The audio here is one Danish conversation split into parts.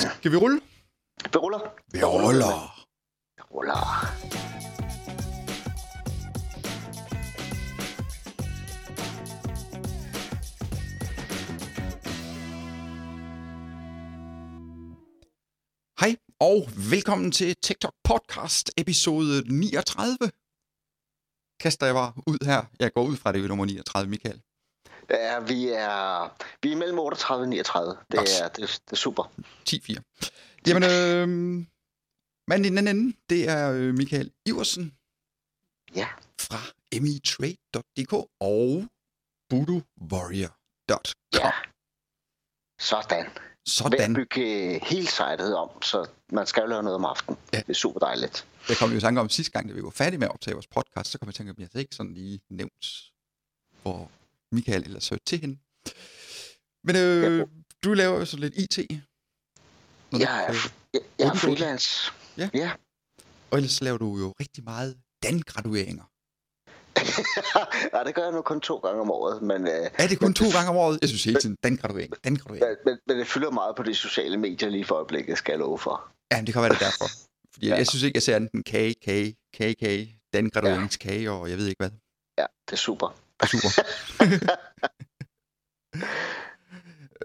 Skal vi rulle? Vi ruller. Vi ruller. Vi ruller. Hej og velkommen til TikTok Podcast episode 39. Kaster jeg bare ud her. Jeg går ud fra det ved nummer 39, Michael. Ja, vi er, vi er mellem 38 og 39. Det Godt. er, det, det er super. 10-4. Jamen, øh, manden i den anden ende, det er øh, Michael Iversen Ja. fra mitrade.dk og voodoowarrior.com. Ja. Sådan. Ved Sådan. at bygge hele sitet om, så man skal jo lave noget om aftenen. Ja. Det er super dejligt. Jeg kom jo i tanke om sidste gang, da vi var færdige med at optage vores podcast, så kom jeg i tanke om, at jeg ikke sådan lige nævnt, hvor Michael ellers hørte til hende. Men øh, Ja. du laver jo så lidt IT. Når Jeg er, jeg, jeg er freelance. Ja. ja. Og ellers laver du jo rigtig meget dangradueringer. ja, det gør jeg nu kun to gange om året, men, øh, Er det kun to gange om året? Jeg synes hele tiden, dangraduering, dangraduering. men, men, men det fylder meget på de sociale medier lige for øjeblikket, skal jeg love for. Ja, men det kan være det er derfor. Fordi ja. Ja. jeg synes ikke, jeg ser andet end kage, kage, kage, kage, dangradueringskage, og jeg ved ikke hvad. Ja, det er super. Er super.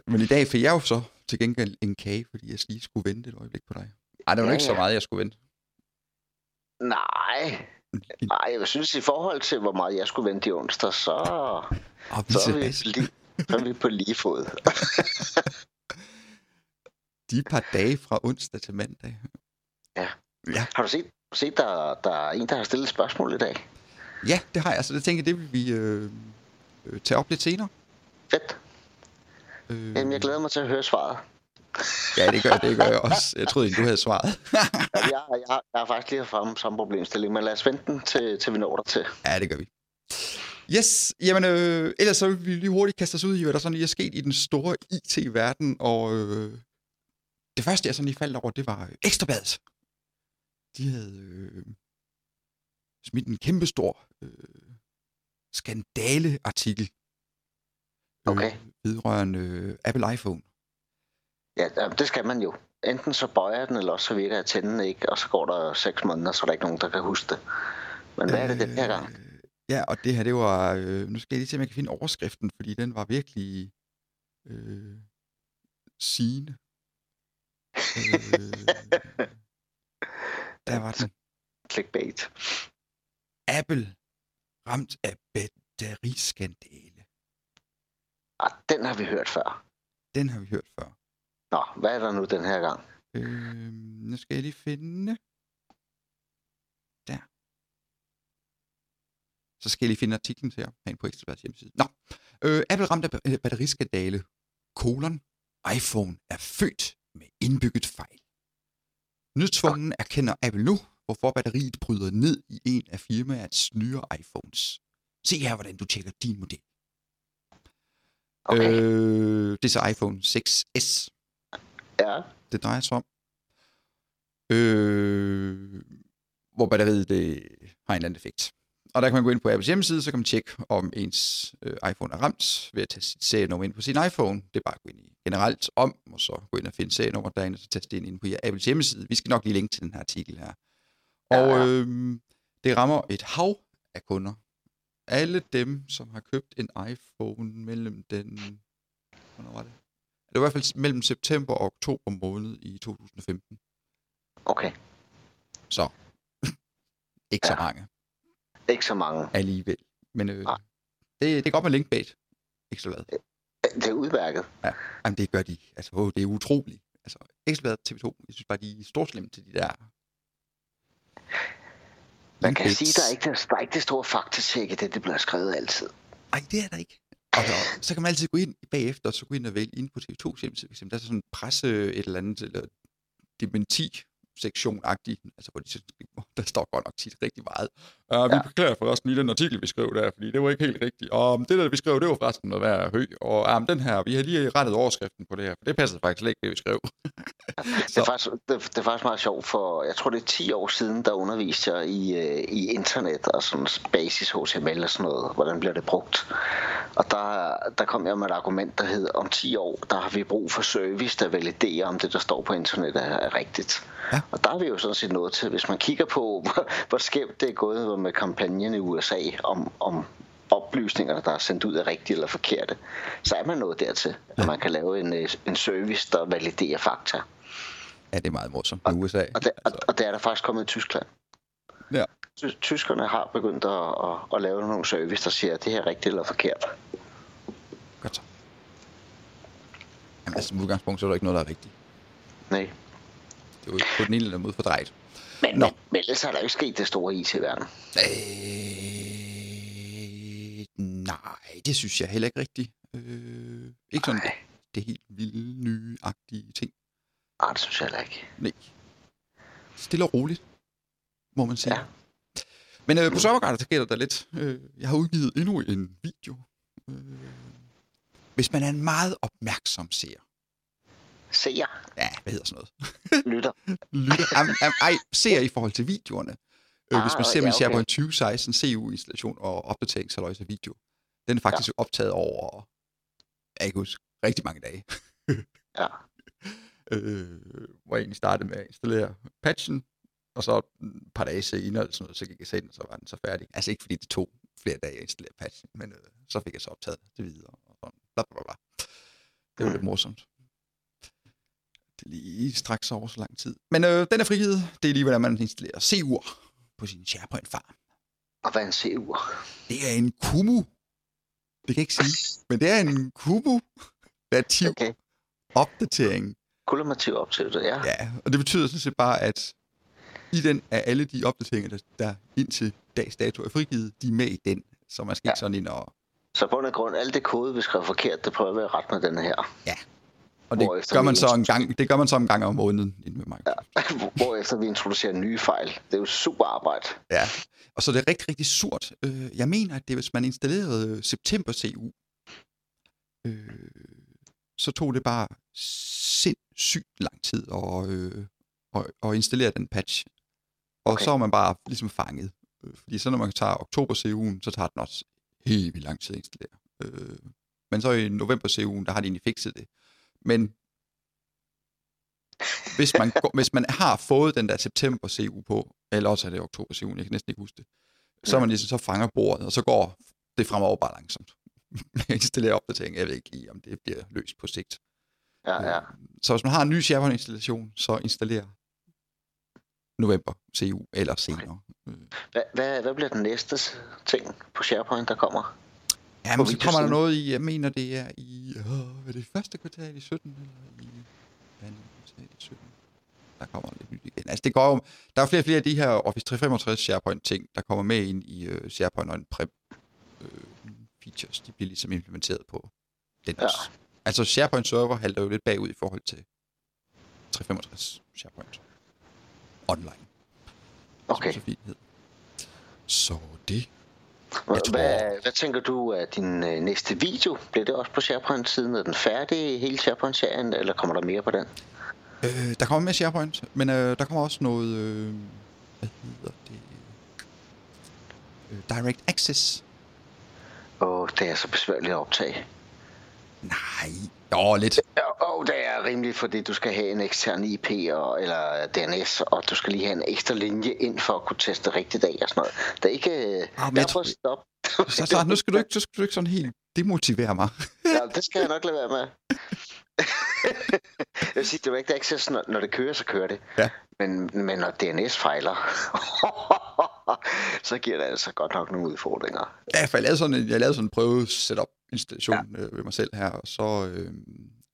Men i dag fik jeg jo så til gengæld en kage, fordi jeg lige skulle vente et øjeblik på dig. Ej, det var ja, Ja, ikke så ja. meget, jeg skulle vente. Nej, nej, jeg synes i forhold til, hvor meget jeg skulle vente i onsdag, så, Og så, er, vi, lige, så er vi på lige fod. de par dage fra onsdag til mandag. Har du set, set der, der er en, der har stillet et spørgsmål i dag? Ja, det har jeg. Så det tænker jeg, det vil vi øh, øh, tage op lidt senere. Fedt. Øh, Jamen, jeg glæder mig til at høre svaret. Ja, det gør, det gør jeg også. Jeg troede ikke, du havde svaret. Ja, jeg, jeg, jeg har faktisk lige haft frem samme problemstilling, men lad os vente den, til, til vi når der til. Ja, det gør vi. Yes, jamen øh, ellers så vil vi lige hurtigt kaste os ud i, hvad der sådan lige er sket i den store IT-verden, og øh, det første, jeg sådan lige faldt over, det var Ekstrabladet. De havde øh, smidt en kæmpestor øh, skandaleartikel Okay. øh, vedrørende øh, Apple iPhone. Ja, det skal man jo. Enten så bøjer jeg den, eller også så virker jeg tænden ikke, og så går der seks måneder, så er der ikke nogen, der kan huske det. Men hvad er det den her gang? Øh, Ja, og det her, det var... Øh, nu skal jeg lige se, om jeg kan finde overskriften, fordi den var virkelig øh, sigende. Øh, der var den. Clickbait. Apple ramt af batteriskandale. Ah, den har vi hørt før. Den har vi hørt før. Nå, hvad er der nu den her gang? Øh, nu skal jeg lige finde... Der. Så skal jeg lige finde artiklen til jer herinde på Ekstrabladets hjemmeside. Nå, øh, Apple ramt af øh, batteriskandale. Kolon. iPhone er født med indbygget fejl. Nødtvungen erkender Apple nu, hvorfor batteriet bryder ned i en af firmaets nyere iPhones. Se her, hvordan du tjekker din model. Okay. Øh, det er så iPhone 6s Ja, det drejer sig om. Øh, hvor batteriet det har en eller anden effekt. Og der kan man gå ind på Apples hjemmeside, så kan man tjekke, om ens øh, iPhone er ramt ved at tage sit serienummer ind på sin iPhone. Det er bare at gå ind i generelt om, og så gå ind og finde serienummer derinde, og så taste det ind, ind på Apples hjemmeside. Vi skal nok lige linke til den her artikel her. Og Ja, ja. øh, det rammer et hav af kunder. Alle dem, som har købt en iPhone mellem den... Hvornår var det? Det var i hvert fald mellem september og oktober måned i 2015. okay. Så ikke så Ja. mange Ikke så mange. alligevel. Men øh, Nej. det, det er godt med linkbait. Ikke så hvad. Det er udmærket. Jamen, det gør de. Altså, det er utroligt. Altså, Ekstrabladet TV2, jeg synes bare, de er storslemme til de der... Man kan sige, der er ikke, der er ikke det store faktatjek i det, det bliver skrevet altid. Ej, det er der ikke. Og så, så kan man altid gå ind bagefter, og så gå ind og vælge ind på TV2's hjemmeside. Der er sådan en presse et eller andet, eller dementi sektion-agtig, altså hvor de, så- der står godt nok tit rigtig meget. Uh, vi Ja. beklager forresten lige den artikel, vi skrev der, fordi det var ikke helt rigtigt. Og um, det der, vi skrev, det var forresten noget værd hø. Og um, den her, vi har lige rettet overskriften på det her, for det passer faktisk ikke, det vi skrev. Det er, faktisk, det, det er faktisk meget sjovt, for jeg tror det er 10 år siden, der underviste jeg i, øh, i internet og sådan basis HTML og sådan noget. Hvordan bliver det brugt? Og der, der kom jeg med et argument, der hed, om 10 år, der har vi brug for service, der validerer, om det, der står på internet, er, er rigtigt. Ja. Og der er vi jo sådan set nået til, hvis man kigger på, hvor, hvor skævt det er gået med kampagnen i USA om, om oplysningerne, der er sendt ud, er rigtige eller forkerte, så er man nået dertil, at man kan lave en, øh, en service, der validerer fakta. Ja, det er meget morsomt i USA. Og det, og, Altså, og det er der faktisk kommet i Tyskland. Ja. Ty- Tyskerne har begyndt at, at, at lave nogle service, der siger, at det her er rigtigt eller forkert. godt så. Jamen, altså, som udgangspunkt, så er der ikke noget, der er rigtigt. Nej. Det er jo på den ene eller anden måde fordrejet. Men, Nå. men, men ellers har der jo ikke sket det store i til verden. Øh, nej, det synes jeg heller ikke rigtigt. Øh, ikke sådan det, helt vilde, nye-agtige ting. Nej, det synes jeg heller ikke. Nej. Stille og roligt, må man sige. Ja. Men øh, på serverguide, der gælder der lidt. Øh, jeg har udgivet endnu en video. Øh, hvis man er en meget opmærksom seer. Seer, Ja, hvad hedder sådan noget? lytter. Lytter. Am, am, ej, seer i forhold til videoerne. Øh, hvis Ah, man ser ja, okay. okay. 2016 CU-installation og opdateringsaløjs af video. Den er faktisk ja. optaget over, jeg kan huske, rigtig mange dage. Ja. øh, hvor jeg egentlig startede med at installere patchen, og så et par dage senere, eller sådan noget, så gik jeg selv, og så var den så færdig. Altså ikke fordi det tog flere dage at installere patchen, men øh, så fik jeg så optaget det videre. Og sådan, bla, bla, bla. Det var Mm. lidt morsomt. Lige straks over så lang tid. Men øh, den er frihed. Det er lige, hvordan man installerer CU'er på sin SharePoint-farm. Og hvad er en CU? Det er en Kumu. Det kan jeg ikke sige, men det er en Kumu-nativ Okay. opdatering. Kulamativ op til det, ja. Ja, og det betyder sådan set bare, at i den er alle de opdateringer, der, der indtil dags dato er frigivet, de er med i den. Så man skal ja. ikke sådan ind og... Så på grund, alt det kode, vi skrev forkert, det prøver vi at rette med den her. Og det gør, man så en gang, det gør man så en gang om måneden inden med Microsoft. Hvorefter vi introducerer nye fejl. Det er jo super arbejde. Ja. Og så er det rigtig, rigtig surt. Øh, jeg mener, at det hvis man installerede øh, September CU, øh, så tog det bare sindssygt lang tid at, øh, at, at installere den patch. Og Okay. så er man bare ligesom fanget. Øh, Fordi så når man tager oktober CU'en, så tager den også helt vildt lang tid at installere. Øh, men så i november CU'en, der har de egentlig fikset det. Men hvis man, går, hvis man har fået den der september CU på, eller også er det oktober CU, jeg kan næsten ikke huske det, så er man ligesom så fanger bordet, og så går det fremover bare langsomt. Jeg installerer opdatering, jeg ved ikke om det bliver løst på sigt. Ja, ja. Så hvis man har en ny SharePoint-installation, så installerer november CU eller senere. Hvad, hvad, hvad bliver den næste ting på SharePoint, der kommer? Ja, men så kommer der noget i, jeg mener det er i, øh, er det første kvartal i 17, eller i andet kvartal i 17? Der kommer lidt nyt igen. Altså det går jo, der er flere og flere af de her Office 365 SharePoint ting, der kommer med ind i uh, SharePoint og en prep uh, features. De bliver ligesom implementeret på den Ja. Altså SharePoint server halter jo lidt bagud i forhold til 365 SharePoint online. Okay. Så. Så det. Hvad, tror- hvad, hvad tænker du af din øh, næste video? Bliver det også på SharePoint-siden? Er den færdig, hele SharePoint-serien, eller kommer der mere på den? Øh, der kommer med SharePoint, men øh, der kommer også noget, øh, hvad hedder det, øh, Direct Access. Åh, det er så besværligt at optage. Nej, jo, lidt. Og det er rimeligt, fordi du skal have en ekstern IP og, eller DNS, og du skal lige have en ekstra linje ind for at kunne teste rigtigt af og sådan noget. Det er ikke... Ah, men jeg stoppe. Så, så nu skal du ikke, så skal du ikke sådan helt demotivere mig. Ja, det skal jeg nok lade være med. jeg vil sige, det er jo ikke access, når, når det kører, så kører det. Ja. Men, men når DNS fejler, så giver det altså godt nok nogle udfordringer. Ja, for jeg lavede sådan en, jeg lavede sådan en prøve setup installation ja. øh, ved mig selv her, og så, øh,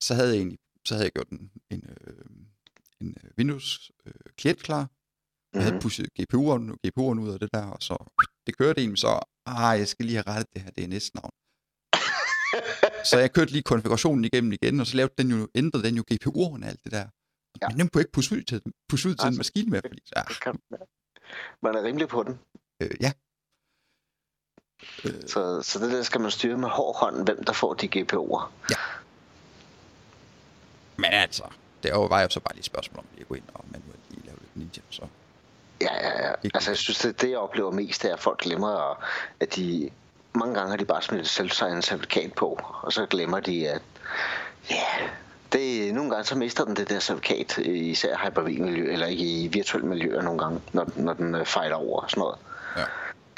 så havde jeg egentlig, så havde jeg gjort en, en, øh, en øh, Windows øh, klient klar. Jeg havde Mhm. pushet GPU'en, GPU'en ud af det der, og så det kørte egentlig så, ah, jeg skal lige have rettet det her DNS-navn. Så jeg kørte lige konfigurationen igennem igen, og så lavede den jo, ændrede den jo GPU'en og alt det der. Ja. Men den kunne ikke pusse ud til, pusse ud til altså, en maskine mere, fordi... Ja. Det kan, man er rimelig på den. Øh, ja. Øh. Så, så det der skal man styre med hård hånd, hvem der får de GPO'er. Ja. Men altså, det var jo så bare lige et spørgsmål om lige at gå ind og manuelt lige lave lidt ninja, så... Ja, ja, ja. Altså, jeg synes, det, det jeg oplever mest, er, at folk glemmer, at de... Mange gange har de bare smidt et selvsejende certifikat på, og så glemmer de, at... Ja, det, nogle gange så mister den det der certifikat, især hyper-V-miljø, eller i virtuelle miljøer nogle gange, når, når den øh, fejler over og sådan noget. Ja.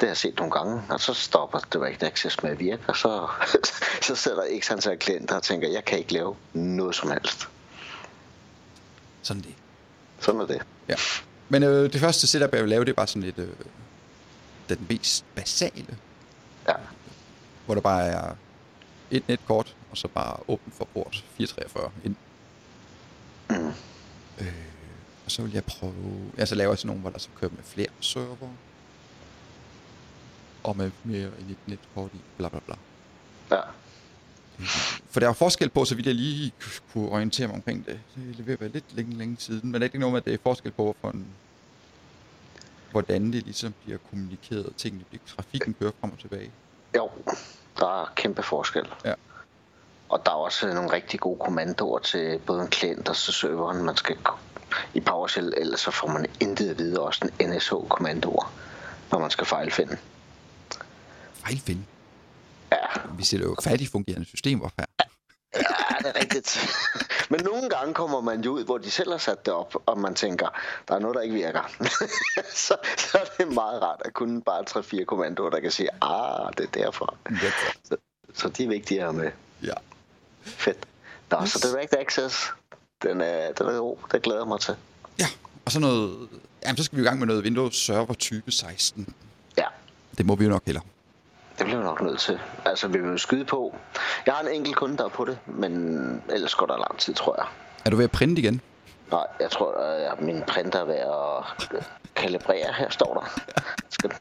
Det har jeg set nogle gange, og så stopper Direct Access med at virke, og så, så sidder der ikke antal klienter og tænker, jeg kan ikke lave noget som helst. Sådan det. Sådan er det. Ja. Men øh, det første setup, jeg vil lave, det er bare sådan lidt øh, den mest basale. Ja. Hvor der bare er et netkort, og så bare åben for port 443 ind. Mm. Øh, og så vil jeg prøve... Jeg så laver jeg sådan nogle, hvor der så kører med flere server. Og med mere end et netkort i, bla bla bla. Ja. For der er forskel på, så vidt jeg lige kunne orientere mig omkring det. Det vil være lidt længe, længe siden. Men er ikke noget med, at det er forskel på, for en, hvordan det ligesom bliver kommunikeret, tingene bliver, trafikken kører frem og tilbage? Jo, der er kæmpe forskel. Ja. Og der er også nogle rigtig gode kommandoer til både en klient og til serveren, man skal i PowerShell, ellers så får man intet at vide, også en NSH-kommandoer, når man skal fejlfinde. Fejlfinde? Ja. Vi sætter jo færdigfungerende systemer her. Det er rigtigt. Men nogle gange kommer man jo ud, hvor de selv har sat det op, og man tænker, der er noget, der ikke virker. så, så er det meget rart at kunne bare 3-4 kommandoer, der kan sige, ah, det er derfor. Ja. Så, så de er vigtige at have med. Ja. Fedt. Nå, yes. så Direct Access, den er, den er god. Det glæder jeg mig til. Ja, og så noget... Jamen, så skal vi i gang med noget Windows Server type 16. Ja. Det må vi jo nok heller. Det bliver vi nok nødt til. Altså, vi vil jo skyde på. Jeg har en enkelt kunde, der er på det, men ellers går der lang tid, tror jeg. Er du ved at printe igen? Nej, jeg tror, at min printer er ved at kalibrere. Her står der. Skal,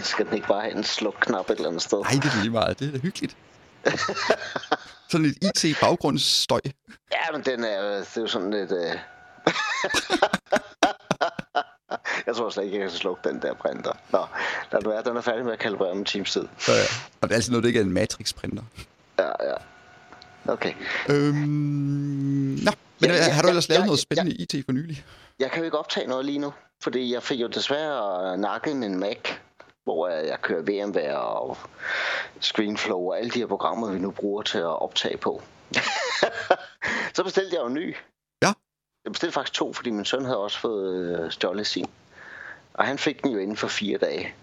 skal den ikke bare have en sluk-knap et eller andet sted? Nej, det er lige meget. Det er da hyggeligt. sådan lidt IT-baggrundsstøj. Ja, men den er, det er jo sådan lidt... Uh... jeg tror slet ikke, jeg kan slukke den der printer. Nå, lad du være, den er færdig med at kalibrere om en times tid. Ja, ja. Og det er altid noget, det ikke er en Matrix-printer. Ja, ja. Okay. Øhm, nå, men ja, ja, har du ellers lavet ja, noget spændende ja, IT for nylig? Jeg kan jo ikke optage noget lige nu, fordi jeg fik jo desværre nakken en Mac, hvor jeg kører VMware og ScreenFlow og alle de her programmer, vi nu bruger til at optage på. så bestilte jeg jo en ny. Ja. Jeg bestilte faktisk to, fordi min søn havde også fået øh, stjålet sin. Og han fik den jo inden for fire dage.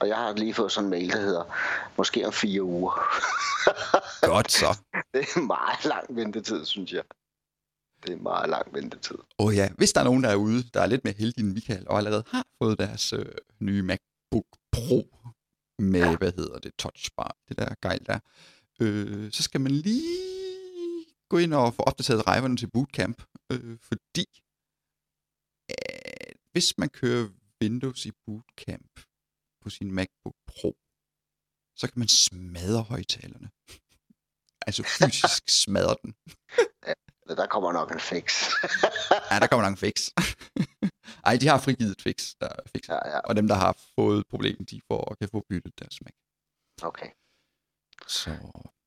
Og jeg har lige fået sådan en mail, der hedder, måske om fire uger. Godt så. Det er meget lang ventetid, synes jeg. Det er meget lang ventetid. Åh oh ja, hvis der er nogen, der er ude, der er lidt mere heldige end Michael, og allerede har fået deres øh, nye MacBook Pro med, ja. hvad hedder det, touchbar, det der gejl der, øh, så skal man lige gå ind og få opdateret driverne til bootcamp, øh, fordi øh, hvis man kører Windows i bootcamp på sin MacBook Pro, så kan man smadre højtalerne. altså fysisk smadre den. der kommer nok en fix. ja, der kommer nok en fix. Ej, de har frigivet et fix, der er fix. Ja, ja. Og dem, der har fået problemer, de får, kan få byttet deres Mac. Okay. Så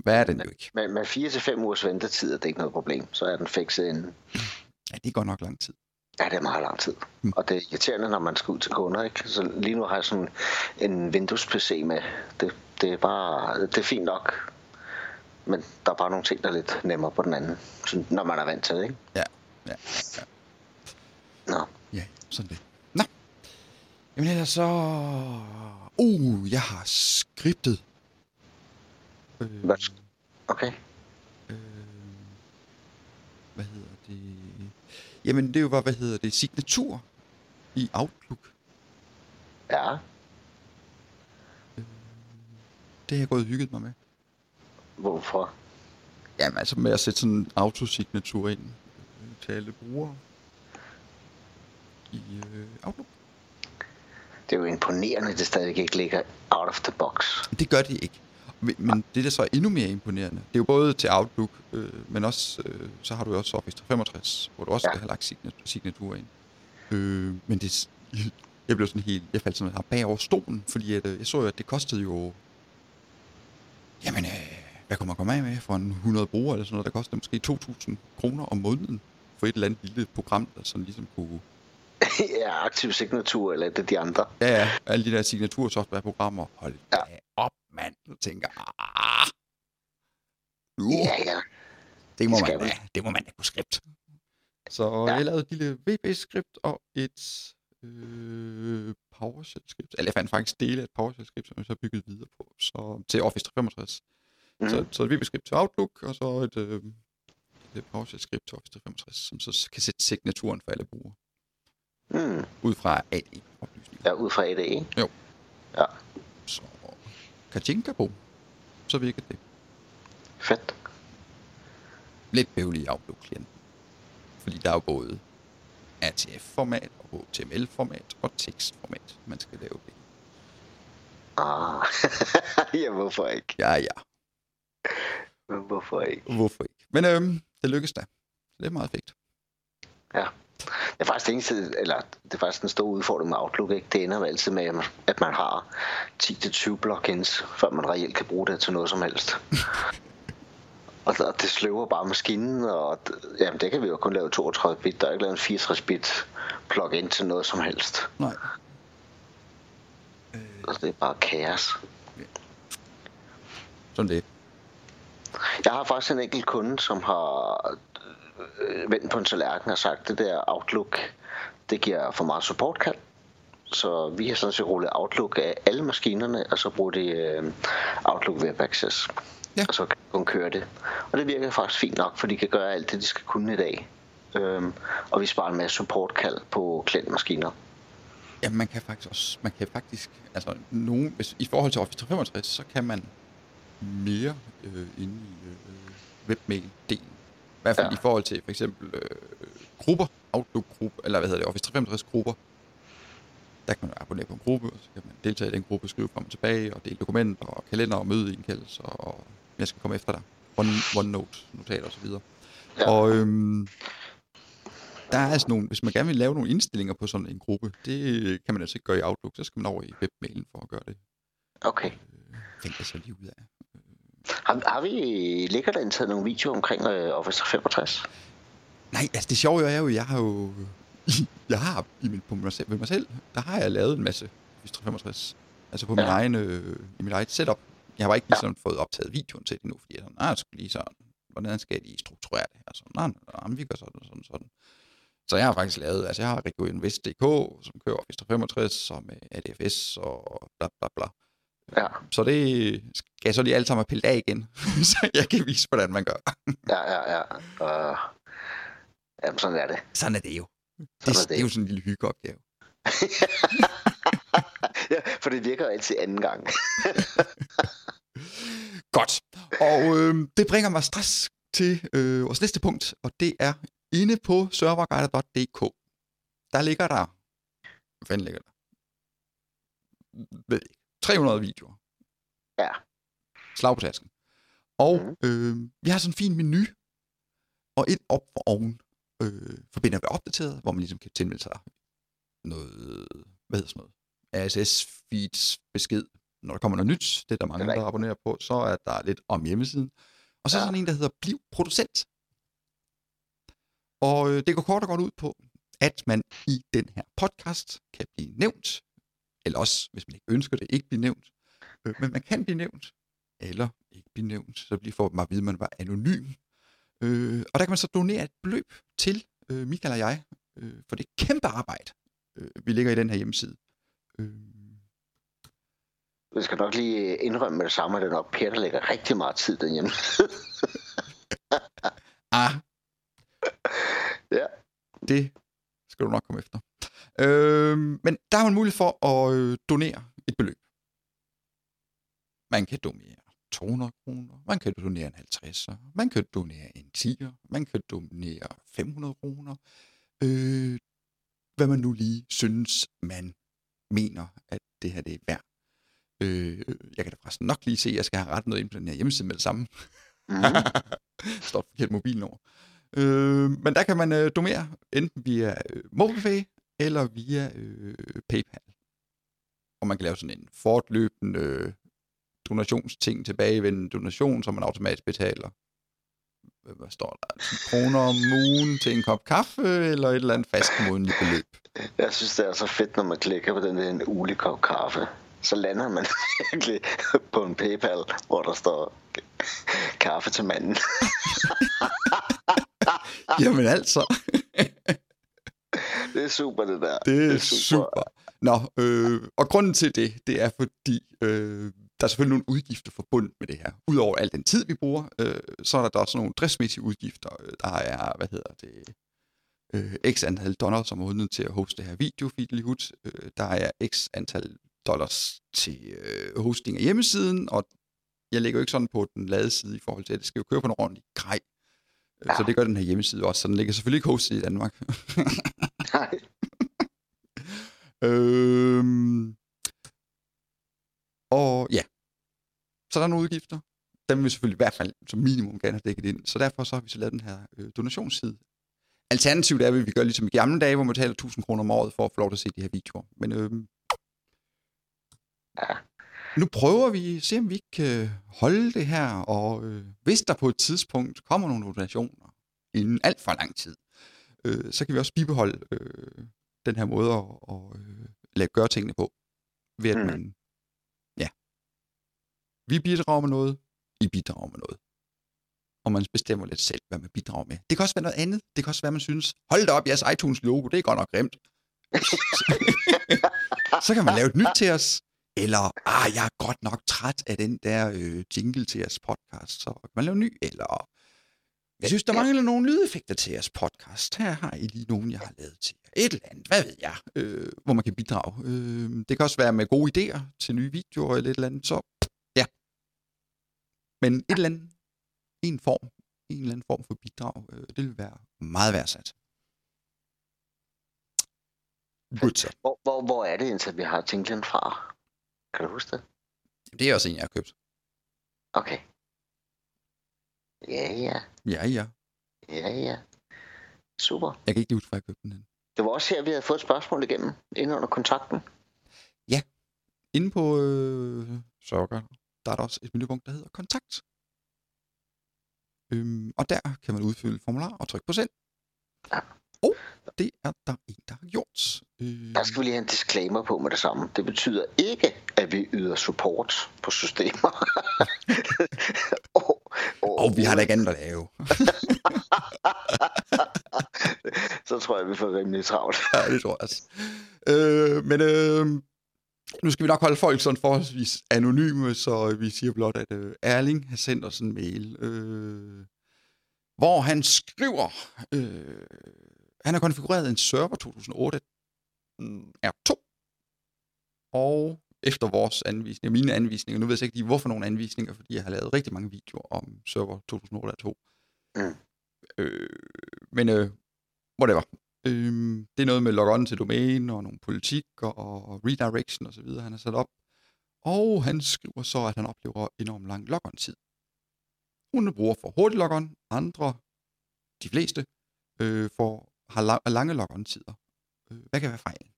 hvad er den jo ikke? Men med 4 til 5 ugers ventetid er det ikke noget problem. Så er den fikset inden. Ja, det går nok lang tid. Ja, det er meget lang tid. Mm. Og det er irriterende, når man skal ud til kunder, ikke? Så lige nu har jeg sådan en Windows-PC med. Det, det er bare, det er fint nok. Men der er bare nogle ting, der er lidt nemmere på den anden, når man er vant til det, ikke? Ja, ja, ja. Nå. Ja, sådan det. Nå. Jamen ellers så... Uh, jeg har skriptet. Øh, okay. Øh, hvad hedder det? Jamen det var, hvad hedder det? Signatur i Outlook. Ja. Øh, det har jeg gået og hygget mig med. Hvorfor? Jamen altså med at sætte sådan en autosignatur ind til alle brugere i øh, Outlook. Det er jo imponerende, at det stadig ikke ligger out of the box. Det gør de ikke. Men det, der så er endnu mere imponerende, det er jo både til Outlook, øh, men også, øh, så har du jo også Office 365, hvor du også ja. skal have lagt signatur ind. Øh, men det, jeg blev sådan helt, jeg faldt sådan her bag over stolen, fordi at, øh, jeg så jo, at det kostede jo, jamen, øh, hvad kunne man komme af med for en 100 brugere eller sådan noget, der kostede måske 2.000 kroner om måneden for et eller andet lille program, der sådan ligesom kunne... ja, aktiv signatur eller det de andre. Ja, ja, alle de der signatursoftwareprogrammer. Hold ja. op, mand. Du tænker, ah, nu, ja, ja. Det må, man, da, det må man da kunne skript. Så ja. jeg lavede et lille VB-skript og et øh, PowerShell-skript. Eller jeg fandt faktisk dele af et PowerShell-skript, som jeg så bygget videre på så, til Office 365. Mm. Så, så et VB-skript til Outlook, og så et, øh, et PowerShell-skript til Office 365, som så kan sætte signaturen for alle brugere. Mm. Ud fra AD-oplysninger. Ja, ud fra AD, Jo. Ja. Så Kajinka på, så virker det. Fedt. Lidt bøvlig i Outlook-klienten. Fordi der er jo både ATF-format og HTML-format og tekstformat, man skal lave det. Ah, ja, hvorfor ikke? Ja, ja. Men hvorfor ikke? Hvorfor ikke? Men øhm, det lykkes da. Det er meget fedt. Ja. Det er faktisk det eneste, eller det er faktisk en stor udfordring med Outlook, ikke? Det ender altid med, at man har 10-20 plugins, før man reelt kan bruge det til noget som helst. og det sløver bare maskinen, og jamen, det kan vi jo kun lave 32 bit. Der er ikke lavet en 64 bit plugin til noget som helst. Nej. Altså, det er bare kaos. Ja. Sådan det. Jeg har faktisk en enkelt kunde, som har øh, vendt på en tallerken og sagt, det der Outlook, det giver for meget supportkald. Så vi har sådan set rullet Outlook af alle maskinerne, og så bruger de øh, Outlook Web Access. Ja. Og så kan hun køre det. Og det virker faktisk fint nok, for de kan gøre alt det, de skal kunne i dag. Øhm, og vi sparer en masse supportkald på klientmaskiner. Ja, man kan faktisk også, man kan faktisk, altså nogen, hvis, i forhold til Office 365, så kan man mere øh, inde i øh, webmail-delen. I hvert fald ja. i forhold til for eksempel øh, grupper, Outlook-grupper, eller hvad hedder det, Office 365-grupper. Der kan man abonnere på en gruppe, og så kan man deltage i den gruppe, skrive frem og tilbage, og dele dokumenter, og kalender og mødeindkaldelser, og jeg skal komme efter dig. One, OneNote, notater osv. Ja. Og øhm, der er altså nogle, hvis man gerne vil lave nogle indstillinger på sådan en gruppe, det kan man altså ikke gøre i Outlook, så skal man over i webmailen for at gøre det. Okay. Øh, finder jeg så lige ud af. Har, har vi, ligger der indtaget nogle videoer omkring uh, Office 365? Nej, altså det sjove er jo, jeg har jo, jeg har i min, på mig selv, ved mig selv, der har jeg lavet en masse Office 365. Altså på ja. min egen, øh, i mit eget setup. Jeg har bare ikke ligesom ja. fået optaget videoen til det endnu, fordi jeg sådan, nej, jeg skal lige sådan, hvordan skal de strukturere det her? Så, nej, nej, vi gør sådan sådan, sådan. Så jeg har faktisk lavet, altså jeg har RegoInvest.dk, som kører Office 365, og med ADFS og bla bla bla. Ja. Så det skal jeg så lige alle sammen have pillet af igen, så jeg kan vise, hvordan man gør. ja, ja, ja. Uh, jamen, sådan er det. Sådan er det jo. Det, er det. det er jo sådan en lille hyggeopgave. ja, for det virker altid anden gang. Godt. Og øh, det bringer mig stress til øh, vores næste punkt, og det er inde på serverguider.dk. Der ligger der, hvad fanden ligger der? Ved. 300 videoer. Ja. Slag på tasken. Og mm. øh, vi har sådan en fin menu, og et op for oven øh, forbinder vi opdateret, hvor man ligesom kan tilmelde sig noget, hvad hedder sådan noget, RSS-feeds besked, når der kommer noget nyt. Det er der mange, der abonnerer på. Så er der lidt om hjemmesiden. Og så ja. er sådan en, der hedder Bliv Producent. Og øh, det går kort og godt ud på, at man i den her podcast kan blive nævnt eller også, hvis man ikke ønsker det, ikke blive nævnt. Øh, men man kan blive nævnt, eller ikke blive nævnt, så bliver for mig at vide, at man var anonym. Øh, og der kan man så donere et beløb til øh, Michael og jeg, øh, for det kæmpe arbejde, øh, vi ligger i den her hjemmeside. Øh. Jeg skal nok lige indrømme med det samme, at det er nok Per, der lægger rigtig meget tid den hjemme. ah. Ja. Det skal du nok komme efter. Øh, men der har man mulighed for at øh, donere et beløb. Man kan donere 200 kroner, man kan donere en 50'er, man kan donere en 10'er, man kan donere 500 kroner. Øh, hvad man nu lige synes, man mener, at det her det er værd. Øh, jeg kan da forresten nok lige se, at jeg skal have rettet noget ind på den her hjemmeside med det samme. Mm. står forkert mobilnummer. Øh, men der kan man øh, donere enten via øh, MobilePay eller via øh, PayPal. Og man kan lave sådan en fortløbende øh, donationsting, tilbagevendende donation, som man automatisk betaler. Hvad står der? 10 kroner om ugen til en kop kaffe, eller et eller andet fast månedligt beløb. Jeg synes, det er så fedt, når man klikker på den der en ulig kop kaffe. Så lander man virkelig på en PayPal, hvor der står kaffe til manden. Jamen altså, Det er super, det der. det er super. Nå, øh, og grunden til det, det er fordi, øh, der er selvfølgelig nogle udgifter forbundet med det her. Udover al den tid, vi bruger, øh, så er der også nogle driftsmæssige udgifter. Øh, Der er, hvad hedder det, øh, x antal dollars om måneden til at hoste det her video, Fidelihut. Øh, der er x antal dollars til øh, hosting af hjemmesiden, og jeg lægger jo ikke sådan på den lade side i forhold til, at det skal jo køre på en ordentlig grej. Ja. Så det gør den her hjemmeside også, så den ligger selvfølgelig ikke hostet i Danmark. Nej. Øhm, og ja, så der er nogle udgifter. Dem vil vi selvfølgelig i hvert fald som minimum gerne have dækket ind. Så derfor så har vi så lavet den her øh, donationsside. Alternativt er, at vi gør ligesom i gamle dage, hvor man betaler 1000 kroner om året for at få lov til at se de her videoer. Men øhm, Ja. nu prøver vi, se om vi kan holde det her, og øh, hvis der på et tidspunkt kommer nogle donationer inden alt for lang tid, øh, så kan vi også bibeholde øh, den her måde at, at øh, lade gøre tingene på. Ved at Mm. man, ja, vi bidrager med noget, I bidrager med noget. Og man bestemmer lidt selv, hvad man bidrager med. Det kan også være noget andet. Det kan også være, man synes, hold da op, jeres iTunes-logo, det er godt nok grimt. så kan man lave et nyt til os. Eller, ah, jeg er godt nok træt af den der øh, jingle til jeres podcast, så kan man lave en ny. Eller, jeg synes, der mangler nogle lydeffekter til jeres podcast. Her har I lige nogen, jeg har lavet til jer. Et eller andet, hvad ved jeg, øh, hvor man kan bidrage. Øh, det kan også være med gode idéer til nye videoer eller et eller andet. Så ja. Men et eller andet, en form, en eller anden form for bidrag, øh, det vil være meget værdsat. Godt så. Hvor, hvor, hvor er det, indtil vi har jinglen fra? Kan du huske det? Det er også en, jeg har købt. Okay. Ja, ja. Ja, ja. Ja, ja. Super. Jeg kan ikke lige huske, hvor jeg købte den. Det var også her, vi havde fået et spørgsmål igennem, inde under kontakten. Inde på øh, Sørger, der er der også et menupunkt, der hedder kontakt. Øhm, og der kan man udfylde et formular og trykke på send. Ja. Og det er der en, der har gjort. Øh, Der skal vi lige have en disclaimer på med det samme. Det betyder ikke, at vi yder support på systemer. og vi har da ikke andet at lave. Så tror jeg, vi får rimelig travlt. ja, det tror jeg også. Øh, men øh, nu skal vi nok holde folk sådan forholdsvis anonyme, så vi siger blot, at øh, Erling har sendt os en mail, øh, hvor han skriver, øh, han har konfigureret en server 2008 mm, R2, og efter vores anvisninger, mine anvisninger, nu ved jeg ikke lige, hvorfor nogle anvisninger, fordi jeg har lavet rigtig mange videoer om server 2008 R2. Mm. Øh, men øh, whatever. Øhm, det er noget med log-on til domæne og nogle politikker og redirection osv., han har sat op. Og han skriver så, at han oplever enormt lang logon-tid. Nogle bruger for hurtig logon, andre, de fleste, øh, for, har la- lange logon-tider. Øh, hvad kan være fejlen?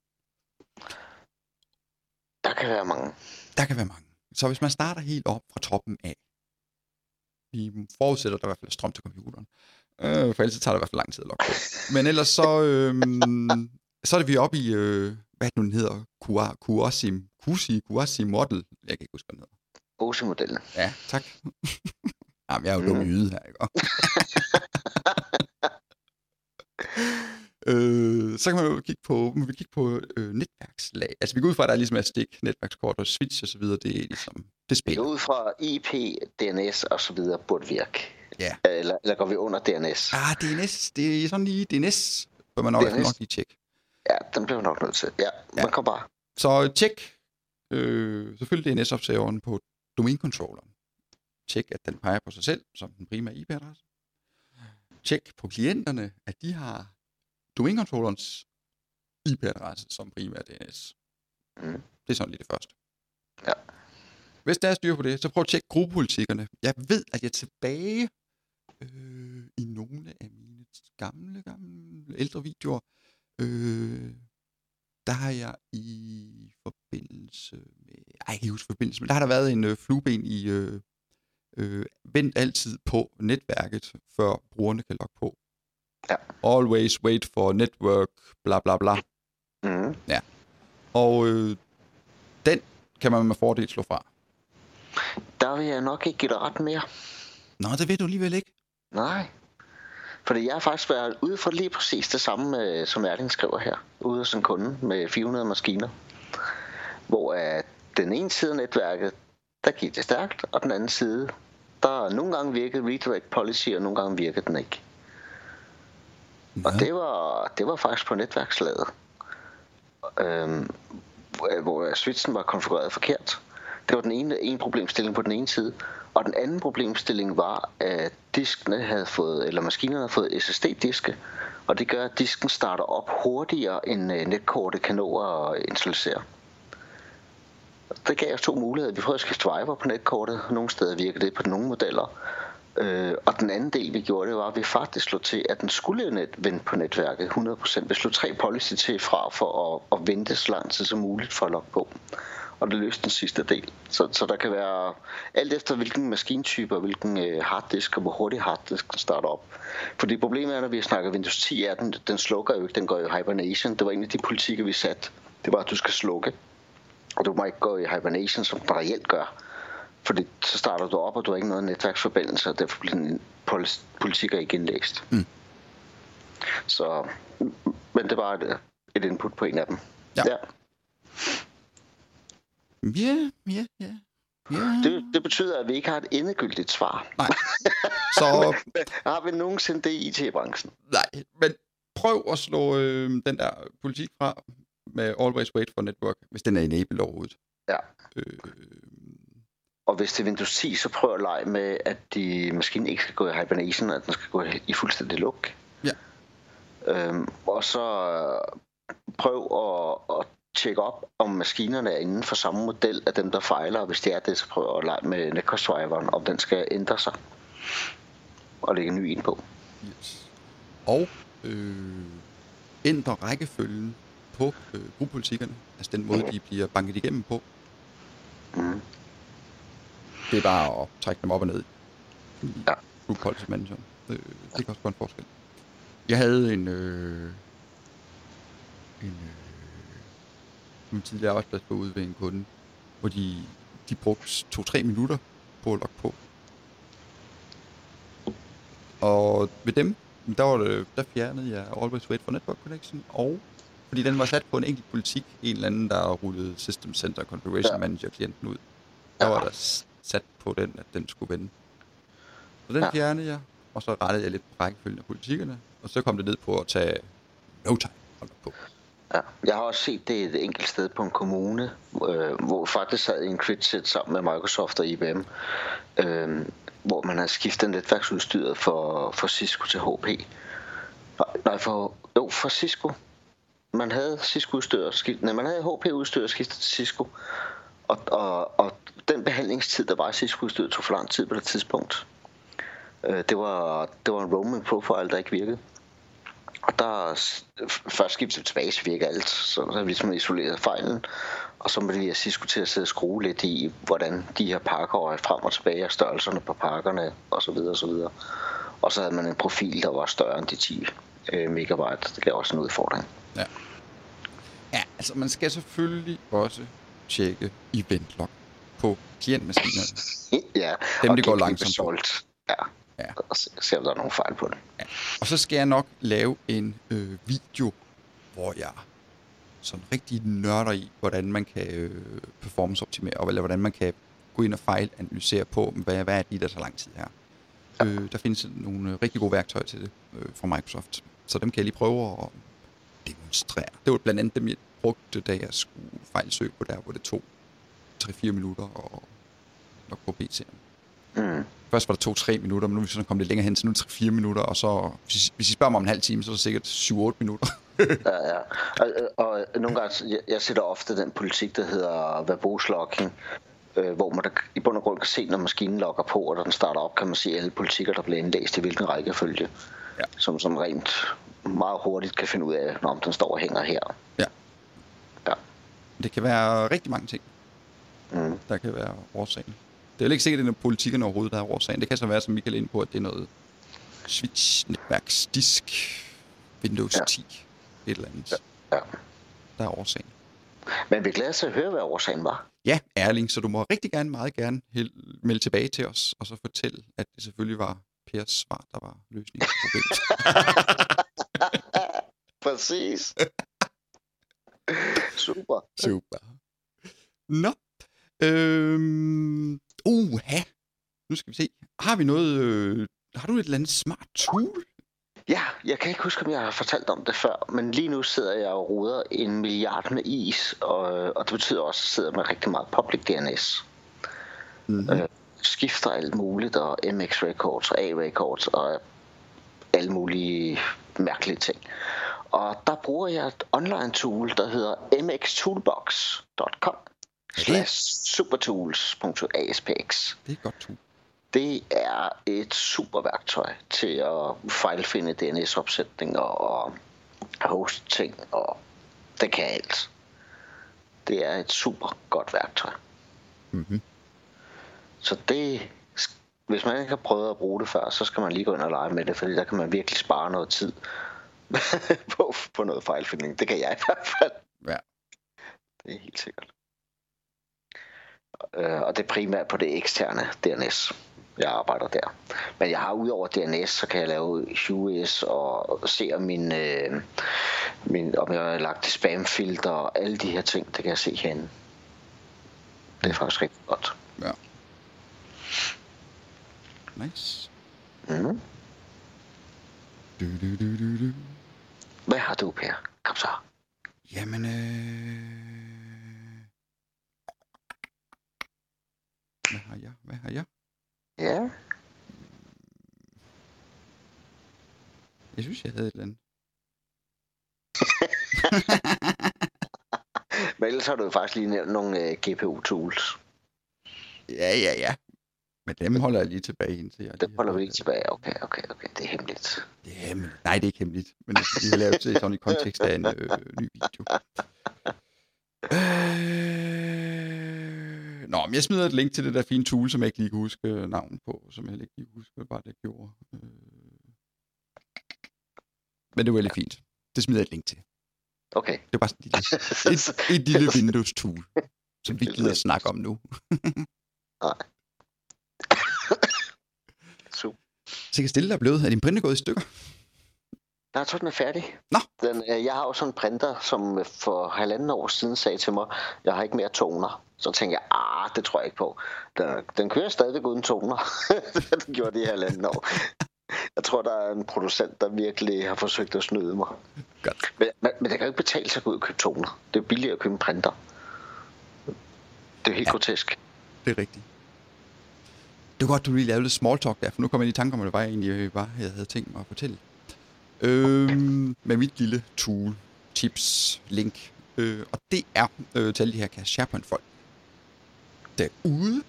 Der kan være mange. Der kan være mange. Så hvis man starter helt op fra toppen af, vi forudsætter, at der i hvert fald er strøm til computeren, øh, for ellers tager det i hvert fald lang tid at logge på. Men ellers så, øh, så er det vi oppe i, øh, hvad den hedder, Kua- Kuasim, Kusi, Kuasi Model. Jeg kan ikke huske, hvad den hedder. Ose-modellen. Ja, tak. Jamen, jeg er jo dum Mm. yde her, ikke? øh, så kan man jo kigge på, man vil kigge på øh, netværkslag. Altså, vi går ud fra, at der er ligesom er stik, netværkskort og switch og så videre. Det er ligesom, det spiller. er ud fra IP, DNS og så videre burde virke. Ja. Eller, eller går vi under DNS? Ah, DNS, det er sådan lige DNS, bør man nok, DNS. nok lige tjekke. Ja, den bliver vi nok nødt til. Ja, Ja. man kan bare. Så tjek øh, selvfølgelig DNS-observeren på domain-controlleren. Tjek, at den peger på sig selv som den primære IP-adresse. Tjek på klienterne, at de har domain-controllerens IP-adresse som primær DNS. Mm. Det er sådan lige det første. Ja. hvis der er styr på det, så prøv at tjekke gruppepolitikkerne. Jeg ved, at jeg er tilbage øh, i nogle af mine gamle, gamle, ældre videoer. Øh, der har jeg i forbindelse med... Ej, jeg kan ikke huske forbindelse, men der har der været en øh, flueben i... Øh, øh, vent altid på netværket, før brugerne kan logge på. Ja. Always wait for network, bla bla bla. Mm. Ja. Og øh, den kan man med fordel slå fra. Der vil jeg nok ikke give dig ret mere. Nå, det ved du alligevel ikke. Nej. Fordi jeg har faktisk været ude for lige præcis det samme, øh, som Erling skriver her. Ude hos en kunde med 400 maskiner. Hvor at den ene side af netværket, der gik det stærkt, og den anden side, der nogle gange virkede redirect policy, og nogle gange virkede den ikke. Og det var, det var faktisk på netværkslaget. Øhm, hvor- switchen var konfigureret forkert. Det var den ene en problemstilling på den ene side. Og den anden problemstilling var, at diskene havde fået, eller maskinerne havde fået SSD-diske. Og det gør, at disken starter op hurtigere, end øh, netkortet kan nå at installere. Det gav os to muligheder. Vi prøvede at skifte driver på netkortet. Nogle steder virker det på nogle modeller. Øh, og den anden del, vi gjorde, det var, at vi faktisk slog til, at den skulle net, vente på netværket 100%. Vi slog tre policy til fra for at, at vente så lang tid som muligt for at logge på. Og det løste den sidste del. Så, så der kan være alt efter hvilken maskintype og hvilken øh, harddisk og hvor hurtigt harddisk starter op. Fordi problemet er, når vi snakker Windows 10, er den, den slukker jo ikke, den går i hibernation. Det var en af de politikker, vi satte. Det var, at du skal slukke. Og du må ikke gå i hibernation, som den reelt gør. Fordi så starter du op, og du har ikke noget netværksforbindelse, og derfor bliver den pol- politikker ikke indlæst. Mm. Så, men det var et, et input på en af dem. Ja. ja. Ja, ja, ja. ja. Det, det betyder, at vi ikke har et endegyldigt svar. Nej. Så Har vi nogensinde det i IT-branchen? nej, men prøv at slå øh, den der politik fra med always wait for network, hvis den er enabled overhovedet. Ja. Øh, Og hvis det er Windows 10, så prøv at lege med, at de maskinen ikke skal gå i hibernation, at den skal gå i fuldstændig luk. Ja. Øhm, og så øh, prøv at, at tjekke op, om maskinerne er inden for samme model af dem, der fejler. Og hvis det er det, så prøv at lege med netcost-driveren, om den skal ændre sig. Og lægge en ny ind på. yes. Og øh, ændre rækkefølgen på øh, gruppepolitikkerne, altså den måde, de bliver banket igennem på. Mm. Det er bare at trække dem op og ned i Ja. Group Policy Manager. Øh, det kan også gøre en forskel. Jeg havde en, øh, en, øh, en tidligere arbejdsplads på ude ved en kunde, hvor de, de brugte to-tre minutter på at logge på. Og ved dem, der, var det, der fjernede jeg Always Wait for Network Connection, og fordi den var sat på en enkelt politik, en eller anden, der rullede System Center Configuration Ja. Manager klienten ud. Der var der sat på den, at den skulle vende. Så den Ja. fjernede jeg, og så rettede jeg lidt på rækkefølgen af politikkerne, og så kom det ned på at tage no time på. Ja, jeg har også set det et enkelt sted på en kommune, øh, hvor faktisk sad i en crit sammen med Microsoft og IBM, øh, hvor man har skiftet netværksudstyret for, for Cisco til HP. Nej, for, jo, for Cisco. Man havde Cisco-udstyr, skift, nej, man havde HP-udstyr skiftet til Cisco. Og, og, og den behandlingstid, der var i Cisco-udstyret, tog for lang tid på det tidspunkt. Øh, det, var, det var en roaming profile, der ikke virkede. Og der først skiftet tilbage, så virker alt. Så så vi ligesom isoleret fejlen. Og så måtte vi Cisco til at sidde og skrue lidt i, hvordan de her pakker er frem og tilbage, og størrelserne på pakkerne, og så videre, og så videre. Og så havde man en profil, der var større end de 10 øh, megabyte. Det gav også en udfordring. Ja. Ja, altså man skal selvfølgelig også tjekke event log på klientmaskinerne. ja, Dem, det går langsomt. Salt. Ja. Ja. Og se, se, om der er nogen fejl på det. Og så skal jeg nok lave en øh, video, hvor jeg sådan rigtig nørder i, hvordan man kan øh, performance-optimere, og eller hvordan man kan gå ind og fejlanalysere på, hvad, hvad er det, der tager lang tid her. Øh, der findes nogle øh, rigtig gode værktøjer til det øh, fra Microsoft, så dem kan jeg lige prøve at demonstrere. Det var blandt andet dem, jeg brugte, da jeg skulle fejlsøge på der, hvor det tog 3-4 minutter og nok på PC'en. Mm. Først var det 2-3 minutter, men nu er vi sådan kommet lidt længere hen, så nu er det 3-4 minutter, og så, hvis, hvis I spørger mig om en halv time, så er det sikkert 7-8 minutter. Ja, ja. Og, og nogle gange, jeg, jeg sætter ofte den politik, der hedder verbose locking, øh, hvor man der, i bund og grund kan se, når maskinen logger på, og når den starter op, kan man se alle politikker, der bliver indlæst i hvilken rækkefølge. Ja. Som sådan rent meget hurtigt kan finde ud af, når den står og hænger her. Ja. Det kan være rigtig mange ting, Mm. der kan være årsagen. Det er jo ikke sikkert, at det er politikkerne overhovedet, der er årsagen. Det kan så være, som Michael er inde på, at det er noget switch, netværks, disk, Windows Ja. 10, et eller andet, Ja. der er årsagen. Men vi glæder os til at høre, hvad årsagen var. Ja, Erling, så du må rigtig gerne, meget gerne melde tilbage til os, og så fortælle, at det selvfølgelig var Pers svar, der var løsningen på problemet. Præcis. Super. Super. Nå. Øhm, uha. Nu skal vi se. Har vi noget... Øh, har du et eller andet smart tool? Ja, jeg kan ikke huske, om jeg har fortalt om det før, men lige nu sidder jeg og roder en milliard med is, og, og det betyder også, at jeg sidder med rigtig meget public DNS. Mm-hmm. Øh, skifter alt muligt, og MX Records og A Records og alle mulige mærkelige ting. Og der bruger jeg et online tool, der hedder mxtoolbox.com supertools.aspx. Det er et godt tool. Det er et super værktøj til at fejlfinde DNS-opsætninger og host ting, og det kan alt. Det er et super godt værktøj. Mm-hmm. Så det, hvis man ikke har prøvet at bruge det før, så skal man lige gå ind og lege med det, fordi der kan man virkelig spare noget tid på, på noget fejlfinding. Det kan jeg i hvert fald. Ja. Det er helt sikkert. Øh, og det er primært på det eksterne DNS, jeg arbejder der. Men jeg har udover DNS, så kan jeg lave US og se om min, øh, min om jeg har lagt spamfilter og alle de her ting, det kan jeg se herinde. Det er faktisk rigtig godt. Ja. Nice. Mm. Du, du, du, du, du. Du, Per? Kom så. Jamen, øh... Hvad har jeg? Hvad har jeg? Ja. Jeg synes, jeg havde et eller andet. Men ellers har du jo faktisk lige nævnt nogle øh, GPU-tools. Ja, ja, ja. Men dem holder jeg lige tilbage, indtil jeg... Det holder vi lige tilbage. Okay, okay, okay. Det er hemmeligt. Det er hemmeligt. Nej, det er ikke hemmeligt. Men det skal lige lave det sådan i kontekst af en øh, ny video. Øh... Nå, men jeg smider et link til det der fine tool, som jeg ikke lige kan huske øh, navnet på, som jeg heller ikke lige huske, hvad bare det gjorde. Øh... Men det var lidt fint. Det smider jeg et link til. Okay. Det var bare sådan et lille, et, et lille Windows-tool, som vi ikke gider at snakke om nu. Super. Så kan stille dig blevet. Er din printer gået i stykker? Nej, jeg tror, den er færdig. Nå. Den, øh, jeg har jo sådan en printer, som øh, for halvanden år siden sagde til mig, jeg har ikke mere toner. Så tænkte jeg, ah, det tror jeg ikke på. Den, den kører stadigvæk uden toner. den gjorde det i halvanden år. Jeg tror, der er en producent, der virkelig har forsøgt at snyde mig. Godt. Men, men, men det kan jo ikke betale sig at gå ud og købe toner. Det er billigere at købe en printer. Det er helt ja. grotesk. Det er rigtigt. Det var godt, du lige lavede lidt small talk der, for nu kommer jeg lige i tanke om, hvad det var, jeg egentlig øh, var, jeg havde tænkt mig at fortælle. Øhm, med mit lille tool, tips, link. Øh, og det er øh, til alle de her kan SharePoint-folk derude.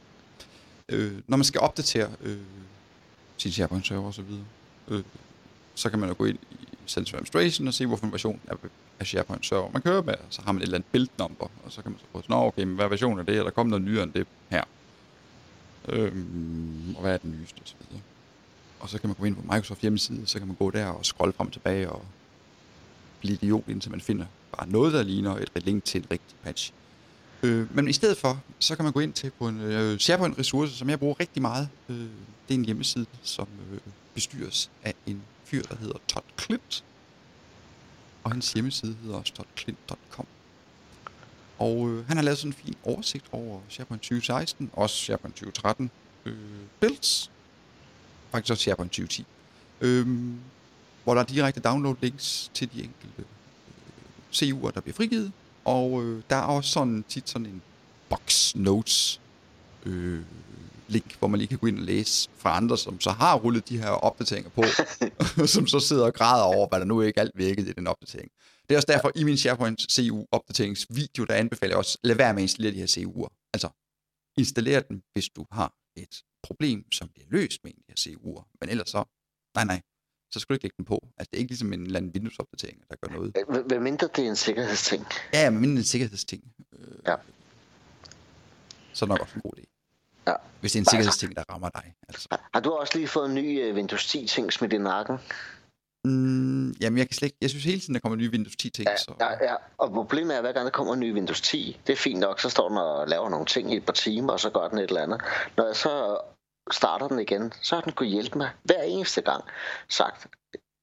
Øh, når man skal opdatere øh, sin SharePoint-server og så videre, øh, så kan man jo gå ind i Central Administration og se, hvilken version af, af SharePoint-server man kører med. Så har man et eller andet build number, og så kan man så prøve, Nå, okay, men hvad version er det? Er der kommet noget nyere end det her? Øhm, og hvad er den nyeste? Og, så videre. og så kan man gå ind på Microsoft hjemmeside, så kan man gå der og scrolle frem og tilbage og blive idiot, indtil man finder bare noget, der ligner et link til en rigtig patch. Øh, men i stedet for, så kan man gå ind til på en øh, SharePoint-ressource, som jeg bruger rigtig meget. Øh, det er en hjemmeside, som øh, bestyres af en fyr, der hedder Todd Clint. Og hans hjemmeside hedder også toddclint.com. Og øh, han har lavet sådan en fin oversigt over SharePoint 2016, også SharePoint 2013 øh, builds. Faktisk også SharePoint 2010. Øh, hvor der er direkte download links til de enkelte øh, CU'er, der bliver frigivet. Og øh, der er også sådan tit sådan en box notes øh, link, hvor man lige kan gå ind og læse fra andre, som så har rullet de her opdateringer på, som så sidder og græder over, hvad der nu ikke alt virkede i den opdatering. Det er også derfor, i min SharePoint CU opdateringsvideo, der anbefaler jeg også, lad være med at installere de her CU'er. Altså, installere den, hvis du har et problem, som bliver løst med en af de her CU'er. Men ellers så, nej nej, så skal du ikke lægge den på. Altså, det er ikke ligesom en eller anden Windows-opdatering, der gør noget. Hvad mindre det er en sikkerhedsting? Ja, ja, men mindre en sikkerhedsting. Øh, Ja. Så er det nok også en god idé. Ja. Hvis det er en sikkerhedsting, der rammer dig. Altså. Har- du også lige fået en ny øh, Windows 10 ting smidt i nakken? Mm, jamen, jeg kan slet ikke, jeg synes hele tiden, der kommer nye Windows 10 ting. Ja, så, ja, ja. Og problemet er, at hver gang der kommer en ny Windows 10, det er fint nok, så står den og laver nogle ting i et par timer, og så gør den et eller andet. Når jeg så starter den igen, så har den kunne hjælpe mig hver eneste gang sagt,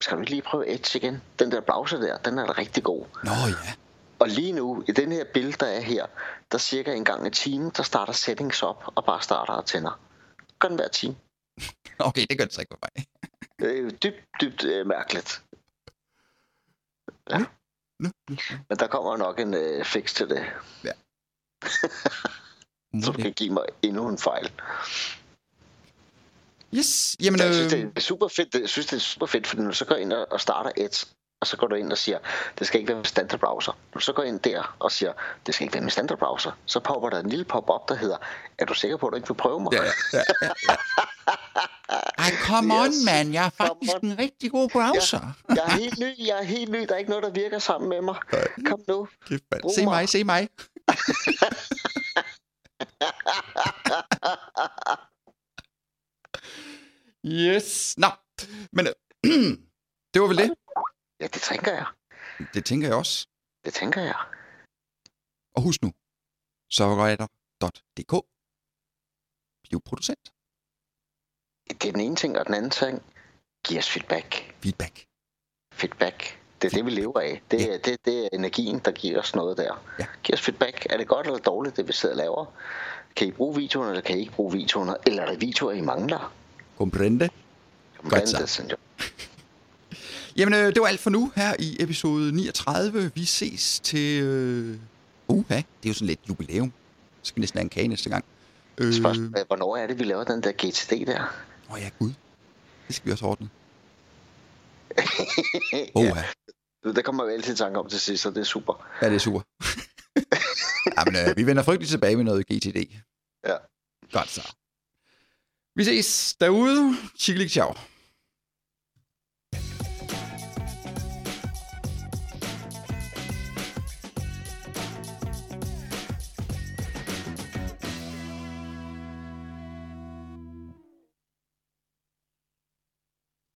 skal du ikke lige prøve Edge igen? Den der browser der, den er da rigtig god. Nå ja. Og lige nu, i den her billede, der er her, der cirka en gang i timen, der starter settings op og bare starter og tænder. Gør den hver time. Okay, det gør det så ikke for mig. Det er jo dybt, dybt øh, mærkeligt. Nå, nå, nå. Men der kommer nok en øh, fix til det, som Okay. kan give mig endnu en fejl. Yes, jamen... Jeg synes, Øh, det er super fedt, jeg synes, det er super fedt, fordi når du så går ind og starter Edge, og så går du ind og siger, det skal ikke være med standard browser. Når du så går ind der og siger, det skal ikke være med standard browser, så popper der en lille pop-up, der hedder, er du sikker på, at du ikke vil prøve mig? ja, ja, ja, ja. Ej, come on, Yes. man. Jeg er Come faktisk on. en rigtig god browser. Jeg er helt ny, jeg er helt ny, der er ikke noget, der virker sammen med mig. Kom nu. Kæft, mand. Se mig. se mig. yes. Nå, men det var vel det. Ja, det tænker jeg. Det tænker jeg også. Det tænker jeg. Og husk nu, serverwriter.dk. Bliv producent. Det er den ene ting, og den anden ting, giv os feedback. Feedback. Feedback. Det er det, vi lever af. Det, Ja. er, det, det er energien, der giver os noget der. Ja. Giv os feedback. Er det godt eller dårligt, det vi sidder og laver? Kan I bruge videoerne, eller kan I ikke bruge videoerne? Eller er der videoer, I mangler? Comprende? Blandt senor. Jamen, øh, det var alt for nu her i episode 39. Vi ses til... Øh... Uha, det er jo sådan lidt jubilæum. Så skal vi næsten have en kage næste gang. Øh... Spørgsmålet er, hvornår er det, vi laver den der GTD der? Åh oh, ja, gud. Det skal vi også ordne. Oha. ja. Det kommer jo altid i tanke om til sidst, så det er super. Ja, det er super. Jamen, øh, vi vender frygteligt tilbage med noget GTD. Ja. Godt så. Vi ses derude. Chikkelig ciao.